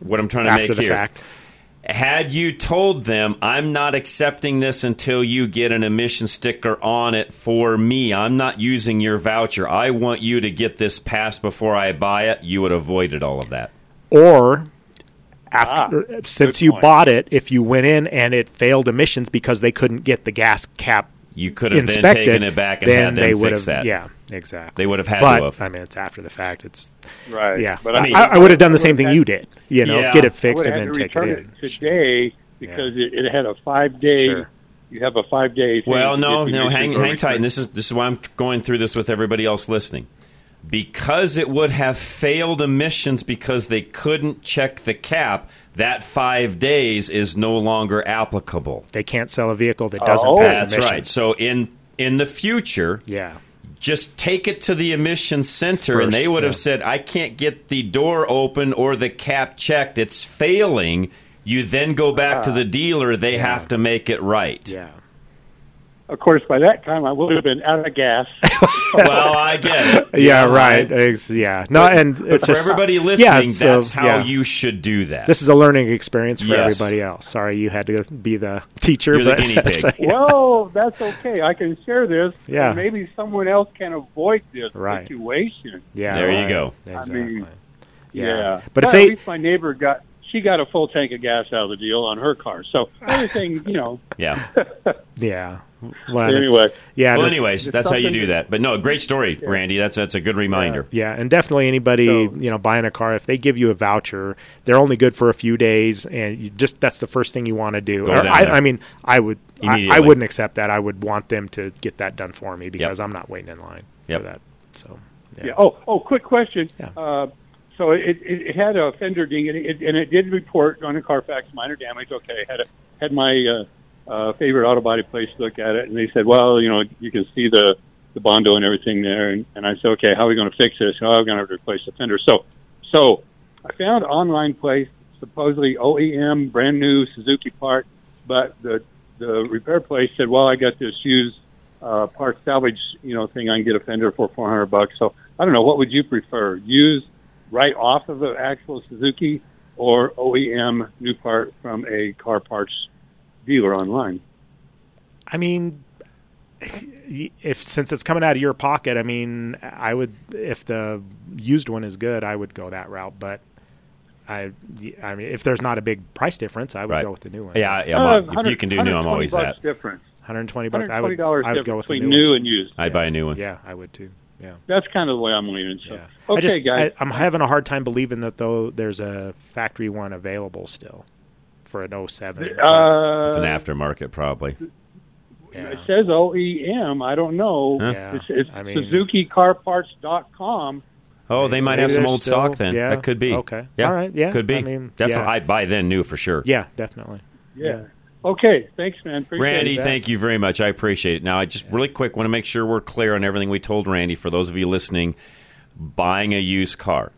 what I'm trying to After make the here. fact. Had you told them, I'm not accepting this until you get an emission sticker on it for me, I'm not using your voucher. I want you to get this passed before I buy it, you would have avoided all of that. Or after, Ah, since you point. bought it, if you went in and it failed emissions because they couldn't get the gas cap, You could have then inspected, taken it back and then had them they would fix that. Yeah, exactly. They would have had but, to have. I mean, it's after the fact. It's Right. Yeah, But but I I, mean- I, would have done the same thing had- you did. You know, Yeah. get it fixed and then to take it return in. today because it, it had a five day. Sure. You have a five day. thing Well, no, no, hang, hang tight. And this is this is why I'm going through this with everybody else listening. Because it would have failed emissions because they couldn't check the cap. That five days is no longer applicable. They can't sell a vehicle that doesn't Oh. pass That's emissions. right. So in in the future, Yeah. just take it to the emissions center, First, and they would have said, "I can't get the door open or the cap checked. It's failing." You then go back to ah. the dealer. They have to make it right. Yeah. Of course, by that time I would have been out of gas. well, I get it. Yeah, You right. I- Ex- yeah. No, and But it's for just- everybody yeah, listening, so, that's how yeah. you should do that. This is a learning experience for Yes. everybody else. Sorry, you had to be the teacher. You're the guinea pig. that's- yeah. Well, that's okay. I can share this. Yeah. maybe someone else can avoid this Right. situation. Yeah, There you go. Exactly. I mean, Yeah. yeah. But if at they- least my neighbor got she got a full tank of gas out of the deal on her car. So everything, you know. yeah. yeah. Well, Anyway. yeah. Well, anyways, that's how you do that- that. But no, great story, Randy. That's that's a good reminder. Yeah, and definitely anybody So- you know buying a car, if they give you a voucher, they're only good for a few days, and you just that's the first thing you want to do. Or I. I mean, I would, I, I, wouldn't accept that. I would want them to get that done for me because I'm not waiting in line Yep. for that. So, Yeah. Oh, oh, quick question. Yeah. Uh, so it, it, had a fender ding, and it, and it did report on a Carfax minor damage. Okay, had a, had my uh, uh, favorite auto body place look at it, and they said, well, you know, you can see the the bondo and everything there. And, and I said, okay, how are we going to fix this? Oh, I'm going to have to replace the fender. So, so I found online place, supposedly OEM, brand new Suzuki part, but the the repair place said, well, I got this used uh, part salvage, you know, thing. I can get a fender for 400 bucks. So I don't know. What would you prefer? Use right off of the actual Suzuki or OEM new part from a car parts dealer online? I mean, if since it's coming out of your pocket, I mean, I would if the used one is good, I would go that route. But I, I mean, if there's not a big price difference, I would Right. go with the new one. Yeah, yeah. Uh, well, if you can do new, I'm always bucks that. difference. 120 bucks. I would, $120 I would go with the between new, new one. and used. I'd buy a new one. Yeah, I would too. Yeah. That's kind of the way I'm leaning. So, Yeah. okay, I just, guys. I, I'm having a hard time believing that though there's a factory one available still for an 07. uh, It's an aftermarket, probably. It says OEM. I don't know. Huh? Yeah, It's, it's I mean- SuzukiCarParts.com. Oh, they might Maybe have some old still- stock then. yeah, That could be. okay. Yeah. All right, yeah, Could be. I mean, Definitely. yeah. I'd buy then new for sure. yeah, definitely. Yeah. Okay. Thanks, man. Appreciate Randy, that. thank you very much. I appreciate it. Now, I just really quick want to make sure we're clear on everything we told Randy. For those of you listening, buying a used car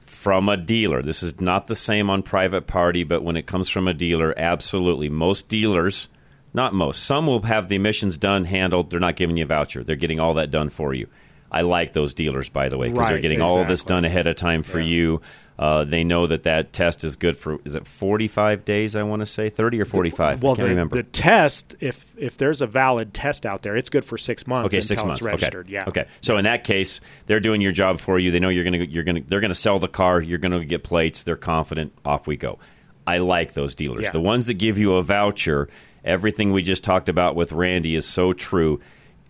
from a dealer. This is not the same on private party, but when it comes from a dealer, absolutely. Most dealers, not most, some will have the emissions done, handled. They're not giving you a voucher. They're getting all that done for you. I like those dealers, by the way, because they're Right, getting all of this done ahead of time for you. Uh, they know that that test is good for is it 45 days? I want to say 30 or 45. Well, the, remember. the test, if if there's a valid test out there, it's good for six months. Okay, six months. It's registered. Okay. Yeah. Okay. So in that case, they're doing your job for you. They know you're gonna you're gonna they're gonna sell the car. You're gonna get plates. They're confident. Off we go. I like those dealers. Yeah. The ones that give you a voucher. Everything we just talked about with Randy is so true.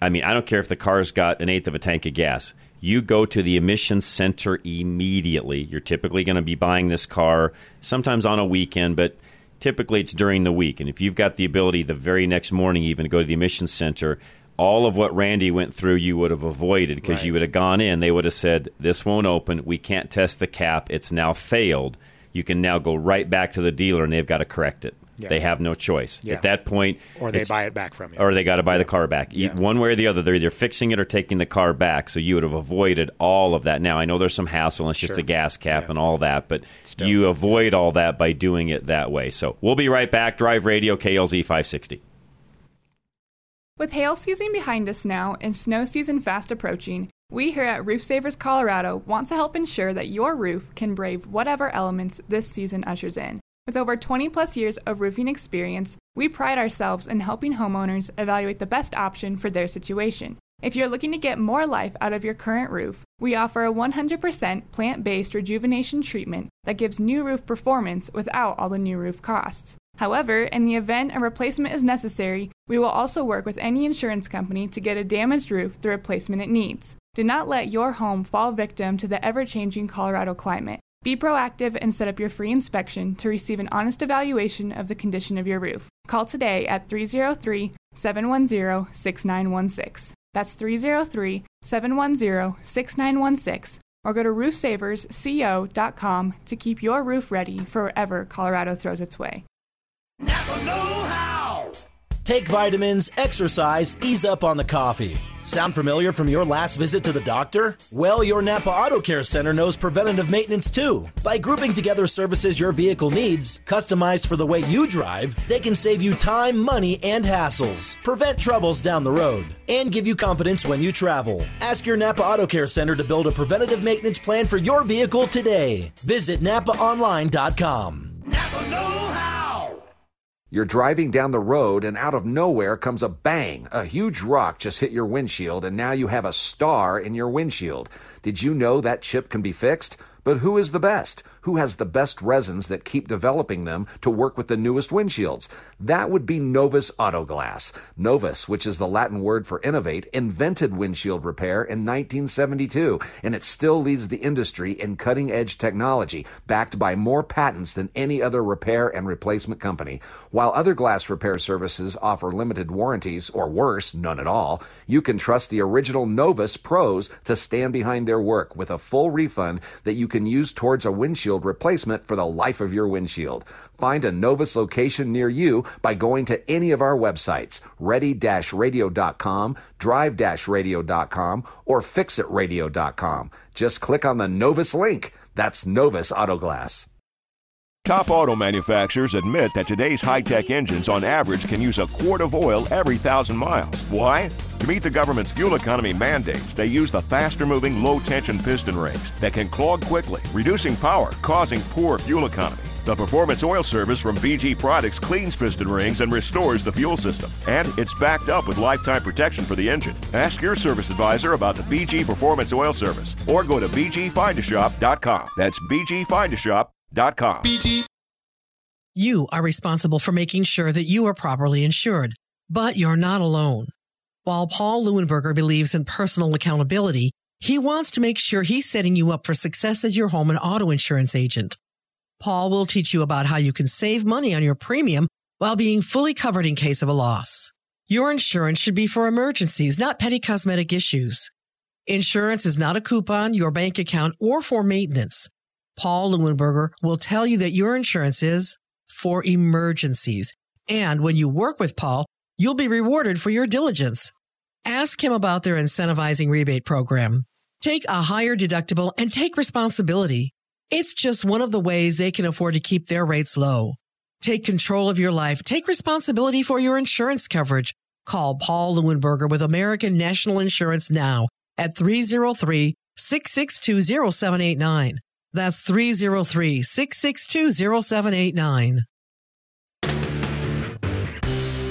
I mean, I don't care if the car's got an eighth of a tank of gas. You go to the emissions center immediately. You're typically going to be buying this car sometimes on a weekend, but typically it's during the week. And if you've got the ability the very next morning even to go to the emissions center, all of what Randy went through you would have avoided because Right. you would have gone in. They would have said, This won't open. We can't test the cap. It's now failed. You can now go right back to the dealer and they've got to correct it. Yeah. They have no choice. Yeah. At that point, Or they buy it back from you. or they got to buy the car back. Yeah. One way or the other, they're either fixing it or taking the car back. So you would have avoided all of that. Now I know there's some hassle. and It's just Sure. a gas cap and all that, but you avoid all that by doing it that way. So we'll be right back. Drive Radio KLZ 560. With hail season behind us now and snow season fast approaching, we here at Roof Savers Colorado want to help ensure that your roof can brave whatever elements this season ushers in. With over 20 plus years of roofing experience, we pride ourselves in helping homeowners evaluate the best option for their situation. If you're looking to get more life out of your current roof, we offer a 100% plant based rejuvenation treatment that gives new roof performance without all the new roof costs. However, in the event a replacement is necessary, we will also work with any insurance company to get a damaged roof the replacement it needs. Do not let your home fall victim to the ever changing Colorado climate. Be proactive and set up your free inspection to receive an honest evaluation of the condition of your roof. Call today at 303 710 6916. That's 303 710 6916 or go to roofsaversco.com to keep your roof ready for wherever Colorado throws its way. Take vitamins, exercise, ease up on the coffee. Sound familiar from your last visit to the doctor? Well, your Napa Auto Care Center knows preventative maintenance too. By grouping together services your vehicle needs, customized for the way you drive, they can save you time, money, and hassles, prevent troubles down the road, and give you confidence when you travel. Ask your Napa Auto Care Center to build a preventative maintenance plan for your vehicle today. Visit napaonline.com. You're driving down the road and out of nowhere comes a bang. A huge rock just hit your windshield and now you have a star in your windshield. Did you know that chip can be fixed? But who is the best? Who has the best resins that keep developing them to work with the newest windshields? That would be Novus Auto Glass. Novus, which is the Latin word for innovate, invented windshield repair in 1972, and it still leads the industry in cutting edge technology, backed by more patents than any other repair and replacement company. While other glass repair services offer limited warranties, or worse, none at all, you can trust the original Novus pros to stand behind their work with a full refund that you can use towards a windshield replacement for the life of your windshield. Find a Novus location near you by going to any of our websites, ready-radio.com, drive-radio.com, or fixitradio.com. Just click on the Novus link. That's Novus Auto Glass. Top auto manufacturers admit that today's high tech engines on average can use a quart of oil every thousand miles. Why? To meet the government's fuel economy mandates, they use the faster moving low tension piston rings that can clog quickly, reducing power, causing poor fuel economy. The Performance Oil Service from BG Products cleans piston rings and restores the fuel system. And it's backed up with lifetime protection for the engine. Ask your service advisor about the BG Performance Oil Service or go to bgfindashop.com. That's bgfindashop.com. BG You are responsible for making sure that you are properly insured, but you're not alone. While Paul Leuenberger believes in personal accountability, he wants to make sure he's setting you up for success as your home and auto insurance agent. Paul will teach you about how you can save money on your premium while being fully covered in case of a loss. Your insurance should be for emergencies, not petty cosmetic issues. Insurance is not a coupon, your bank account, or for maintenance. Paul Leuenberger will tell you that your insurance is for emergencies. And when you work with Paul, you'll be rewarded for your diligence. Ask him about their incentivizing rebate program. Take a higher deductible and take responsibility. It's just one of the ways they can afford to keep their rates low. Take control of your life. Take responsibility for your insurance coverage. Call Paul Leuenberger with American National Insurance now at 303 662 0789. That's 303 662 0789.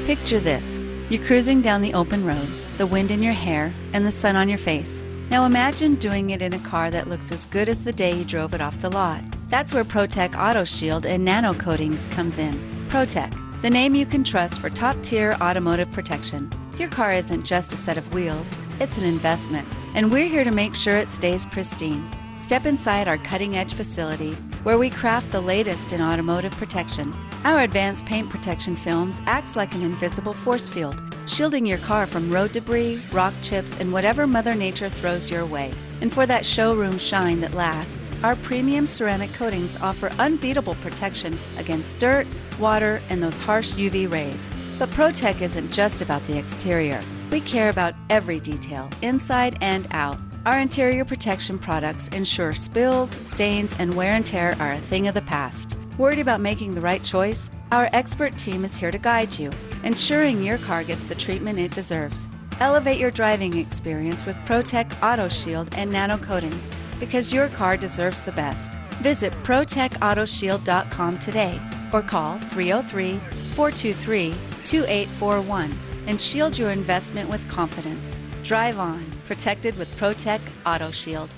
Picture this you're cruising down the open road, the wind in your hair, and the sun on your face. Now imagine doing it in a car that looks as good as the day you drove it off the lot. That's where ProTech Auto Shield and Nano Coatings comes in. ProTech, the name you can trust for top tier automotive protection. Your car isn't just a set of wheels, it's an investment, and we're here to make sure it stays pristine. Step inside our cutting edge facility where we craft the latest in automotive protection. Our advanced paint protection films acts like an invisible force field, shielding your car from road debris, rock chips, and whatever Mother Nature throws your way. And for that showroom shine that lasts, our premium ceramic coatings offer unbeatable protection against dirt, water, and those harsh UV rays. But ProTech isn't just about the exterior. We care about every detail, inside and out. Our interior protection products ensure spills, stains, and wear and tear are a thing of the past. Worried about making the right choice? Our expert team is here to guide you, ensuring your car gets the treatment it deserves. Elevate your driving experience with ProTech Auto Shield and Nano Coatings because your car deserves the best. Visit ProtechAutoShield.com today or call 303 423 2841 and shield your investment with confidence. Drive on, protected with ProTech Auto Shield.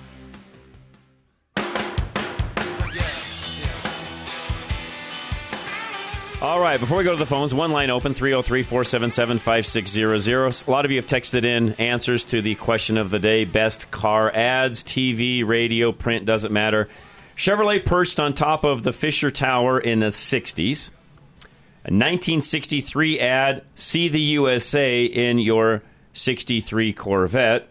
All right, before we go to the phones, one line open 303 477 5600. A lot of you have texted in answers to the question of the day best car ads, TV, radio, print, doesn't matter. Chevrolet perched on top of the Fisher Tower in the 60s. A 1963 ad, See the USA in your 63 Corvette.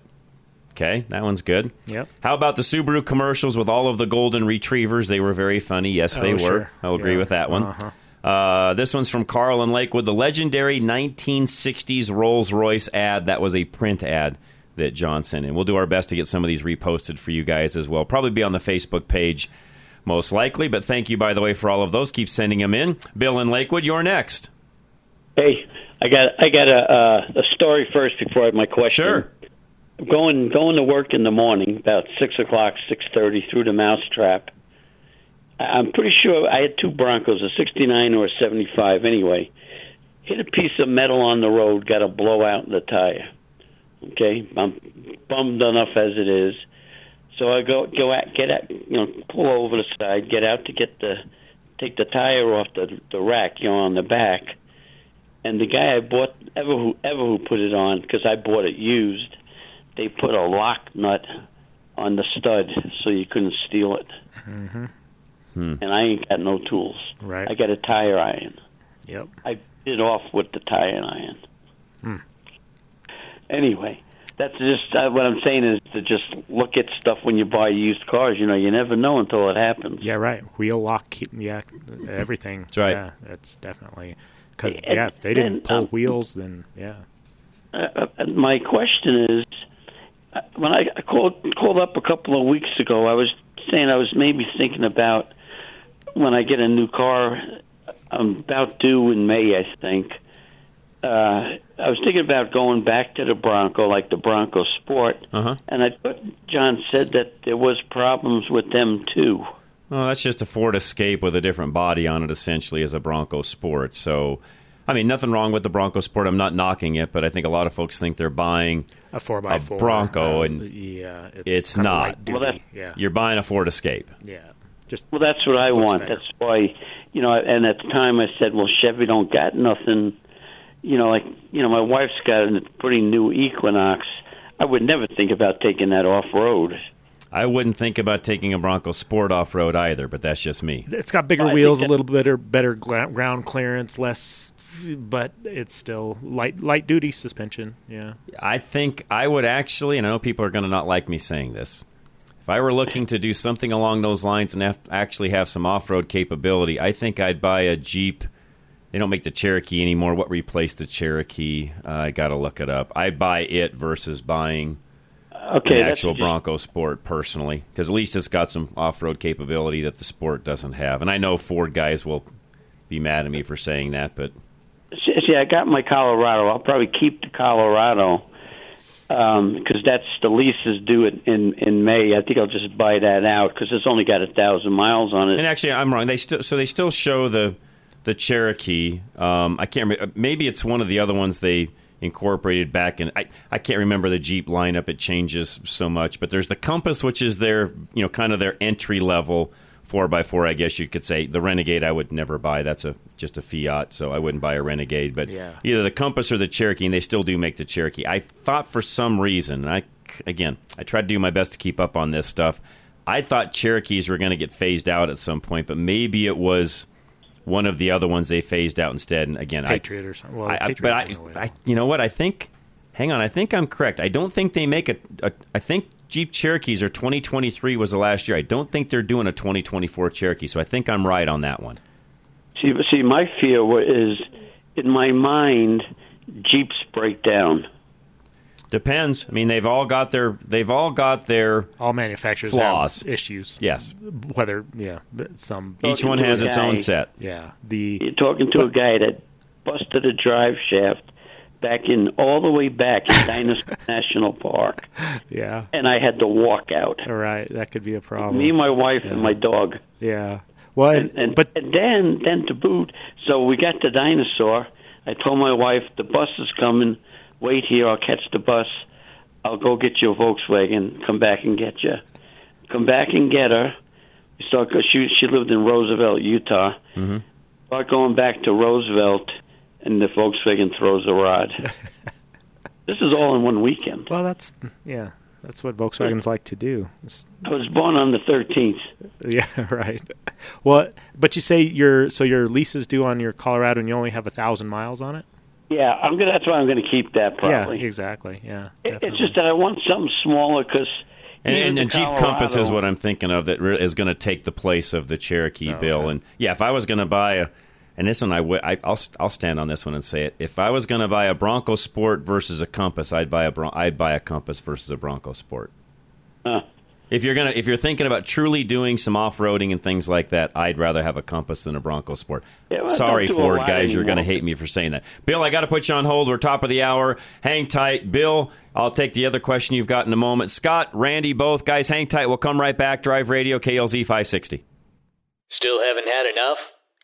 Okay, that one's good. Yep. How about the Subaru commercials with all of the golden retrievers? They were very funny. Yes, they Oh, were. sure. I'll agree Yeah. with that one. Uh-huh. Uh, this one's from Carl in Lakewood. The legendary 1960s Rolls Royce ad. That was a print ad that John sent in. We'll do our best to get some of these reposted for you guys as well. Probably be on the Facebook page, most likely. But thank you, by the way, for all of those. Keep sending them in. Bill in Lakewood, you're next. Hey, I got I got a uh, a story first before I have my question. Sure. Going going to work in the morning about six o'clock, six thirty through the mousetrap. I'm pretty sure I had two Broncos, a '69 or a '75. Anyway, hit a piece of metal on the road, got a blowout in the tire. Okay, I'm bummed enough as it is. So I go go out, get out, you know, pull over the side, get out to get the take the tire off the the rack, you know, on the back. And the guy I bought, ever who ever who put it on, because I bought it used, they put a lock nut on the stud so you couldn't steal it. Mm-hmm. And I ain't got no tools. Right. I got a tire iron. Yep. I bit off with the tire iron. Hmm. Anyway, that's just uh, what I'm saying is to just look at stuff when you buy used cars. You know, you never know until it happens. Yeah, right. Wheel lock, keep, yeah, everything. That's right. Yeah, that's definitely because yeah, if they didn't and, pull um, wheels, then yeah. Uh, uh, my question is, uh, when I I called called up a couple of weeks ago, I was saying I was maybe thinking about when I get a new car. I'm about due in May, I think. Uh, I was thinking about going back to the Bronco, like the Bronco Sport, Uh-huh. and I thought John said that there was problems with them too. Well, that's just a Ford Escape with a different body on it, essentially, as a Bronco Sport. So, I mean, nothing wrong with the Bronco Sport. I'm not knocking it, but I think a lot of folks think they're buying A four by four, Bronco, uh, and yeah, it's it's, not. light Well, that- yeah. You're buying a Ford Escape. Yeah, just Well, that's what I want. better. That's why, you know. And at the time, I said, "Well, Chevy don't got nothing." You know, like you know, my wife's got a pretty new Equinox. I would never think about taking that off road. I wouldn't think about taking a Bronco Sport off road either, but that's just me. It's got bigger I think wheels, a little better better ground clearance, less, but it's still light light duty suspension. Yeah. I think I would actually, and I know people are going to not like me saying this. If I were looking to do something along those lines and have, actually have some off road capability, I think I'd buy a Jeep. They don't make the Cherokee anymore. What replaced the Cherokee? Uh, I got to look it up. I'd buy it versus buying Okay, an actual Bronco Sport personally, because at least it's got some off road capability that the Sport doesn't have. And I know Ford guys will be mad at me for saying that, but See, see, I got my Colorado. I'll probably keep the Colorado, because that's the lease is due in, in in May. I think I'll just buy that out because it's only got a thousand miles on it. And actually, I'm wrong. They still so they still show the the Cherokee. Um, I can't remember. Maybe it's one of the other ones they incorporated back in. I I can't remember the Jeep lineup. It changes so much. But there's the Compass, which is their you know kind of their entry level four by four, I guess you could say. The Renegade, I would never buy. That's a just a Fiat, so I wouldn't buy a Renegade. But Yeah. either the Compass or the Cherokee, and they still do make the Cherokee. I thought for some reason, I again, I tried to do my best to keep up on this stuff. I thought Cherokees were going to get phased out at some point, but maybe it was one of the other ones they phased out instead. And again, Patriot or something. Well, I, I, Patriot but I. I, you know what? I think. Hang on, I think I'm correct. I don't think they make a. a I think Jeep Cherokees are 2023 was the last year. I don't think they're doing a 2024 Cherokee. So I think I'm right on that one. See, see, my fear is in my mind, Jeeps break down. Depends. I mean, they've all got their they've all got their all manufacturers flaws have issues. Yes, whether yeah, but some Each one has its own set. Yeah, the You're talking to a guy that busted a drive shaft back in all the way back in Dinosaur National Park, yeah. and I had to walk out. All right, that could be a problem. Me, my wife, and my dog. Yeah. Well, and, and, but and then then to boot, so we got the dinosaur. I told my wife the bus is coming. Wait here. I'll catch the bus. I'll go get you a Volkswagen. Come back and get you. Come back and get her. We start. She she lived in Roosevelt, Utah. Mm-hmm. Start going back to Roosevelt, and the Volkswagen throws a rod. this is all in one weekend. Well, that's yeah, that's what Volkswagens like to do. It's- I was born on the thirteenth. yeah, right. Well, but you say your so your lease is due on your Colorado, and you only have a thousand miles on it. Yeah, I'm gonna. That's why I'm gonna keep that. Probably. Yeah, exactly. Yeah. It- It's just that I want something smaller because. And, and, and Jeep Compass is what I'm thinking of that re- is going to take the place of the Cherokee oh, Bill. And yeah, if I was going to buy a, and this one I would, I, I'll I'll stand on this one and say it. If I was going to buy a Bronco Sport versus a Compass, I'd buy a Bron- I'd buy a Compass versus a Bronco Sport. If you're gonna if you're thinking about truly doing some off roading and things like that, I'd rather have a Compass than a Bronco Sport. Yeah, well, Sorry, don't do a Ford lot guys, you're going to hate me for saying that. Bill, I got to put you on hold. We're top of the hour. Hang tight, Bill. I'll take the other question you've got in a moment. Scott, Randy, both guys, hang tight. We'll come right back. Drive Radio KLZ 560. Still haven't had enough?